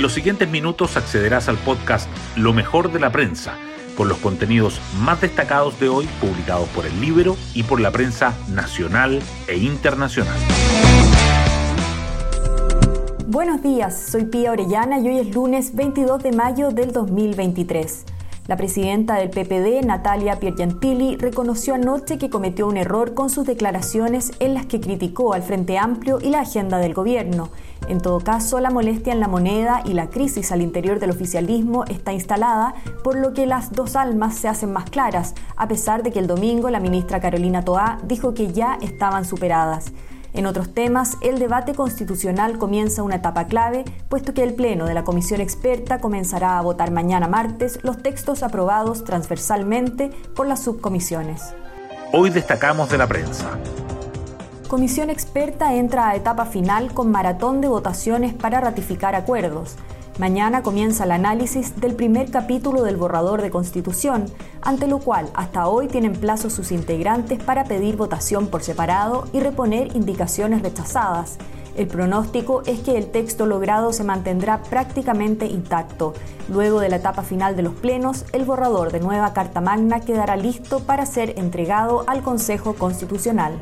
En los siguientes minutos accederás al podcast Lo mejor de la prensa, con los contenidos más destacados de hoy publicados por el libro y por la prensa nacional e internacional. Buenos días, soy Pía Orellana y hoy es lunes 22 de mayo del 2023. La presidenta del PPD, Natalia Piergentili, reconoció anoche que cometió un error con sus declaraciones en las que criticó al Frente Amplio y la agenda del gobierno. En todo caso, la molestia en la moneda y la crisis al interior del oficialismo está instalada, por lo que las dos almas se hacen más claras, a pesar de que el domingo la ministra Carolina Toá dijo que ya estaban superadas. En otros temas, el debate constitucional comienza una etapa clave, puesto que el Pleno de la Comisión Experta comenzará a votar mañana martes los textos aprobados transversalmente por las subcomisiones. Hoy destacamos de la prensa. Comisión Experta entra a etapa final con maratón de votaciones para ratificar acuerdos. Mañana comienza el análisis del primer capítulo del borrador de constitución, ante lo cual hasta hoy tienen plazo sus integrantes para pedir votación por separado y reponer indicaciones rechazadas. El pronóstico es que el texto logrado se mantendrá prácticamente intacto. Luego de la etapa final de los plenos, el borrador de nueva Carta Magna quedará listo para ser entregado al Consejo Constitucional.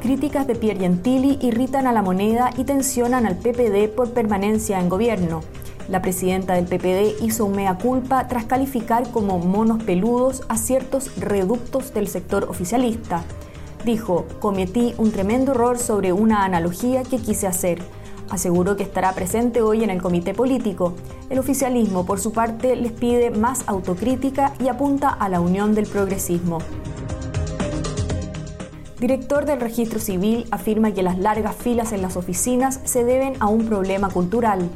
Críticas de Pierre Gentili irritan a la moneda y tensionan al PPD por permanencia en gobierno. La presidenta del PPD hizo un mea culpa tras calificar como monos peludos a ciertos reductos del sector oficialista. Dijo, cometí un tremendo error sobre una analogía que quise hacer. Aseguró que estará presente hoy en el comité político. El oficialismo, por su parte, les pide más autocrítica y apunta a la unión del progresismo director del registro civil, afirma que las largas filas en las oficinas se deben a un problema cultural.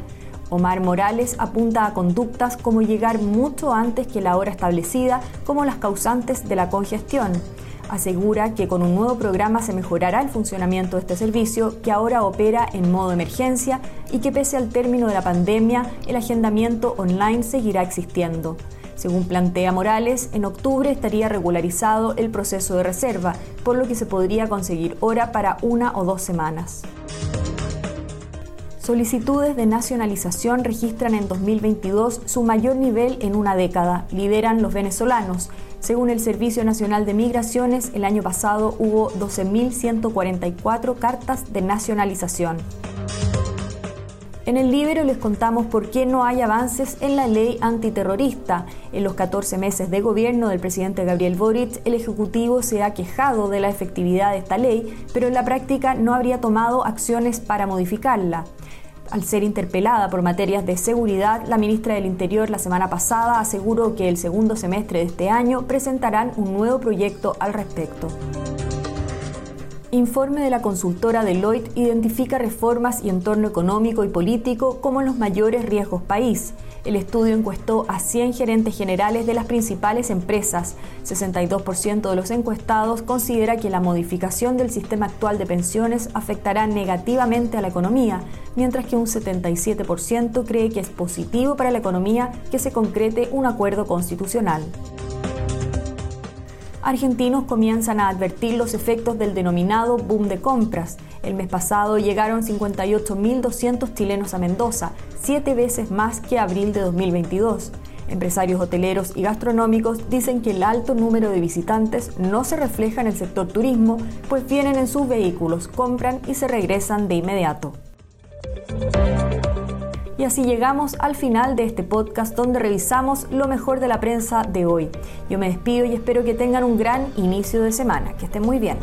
Omar Morales apunta a conductas como llegar mucho antes que la hora establecida como las causantes de la congestión. Asegura que con un nuevo programa se mejorará el funcionamiento de este servicio que ahora opera en modo emergencia y que pese al término de la pandemia el agendamiento online seguirá existiendo. Según plantea Morales, en octubre estaría regularizado el proceso de reserva, por lo que se podría conseguir hora para una o dos semanas. Solicitudes de nacionalización registran en 2022 su mayor nivel en una década, lideran los venezolanos. Según el Servicio Nacional de Migraciones, el año pasado hubo 12.144 cartas de nacionalización. En el libro les contamos por qué no hay avances en la ley antiterrorista. En los 14 meses de gobierno del presidente Gabriel Boric, el Ejecutivo se ha quejado de la efectividad de esta ley, pero en la práctica no habría tomado acciones para modificarla. Al ser interpelada por materias de seguridad, la ministra del Interior la semana pasada aseguró que el segundo semestre de este año presentarán un nuevo proyecto al respecto. Informe de la consultora Deloitte identifica reformas y entorno económico y político como los mayores riesgos país. El estudio encuestó a 100 gerentes generales de las principales empresas. 62% de los encuestados considera que la modificación del sistema actual de pensiones afectará negativamente a la economía, mientras que un 77% cree que es positivo para la economía que se concrete un acuerdo constitucional argentinos comienzan a advertir los efectos del denominado boom de compras. El mes pasado llegaron 58.200 chilenos a Mendoza, siete veces más que abril de 2022. Empresarios hoteleros y gastronómicos dicen que el alto número de visitantes no se refleja en el sector turismo, pues vienen en sus vehículos, compran y se regresan de inmediato. Y así llegamos al final de este podcast donde revisamos lo mejor de la prensa de hoy. Yo me despido y espero que tengan un gran inicio de semana. Que estén muy bien.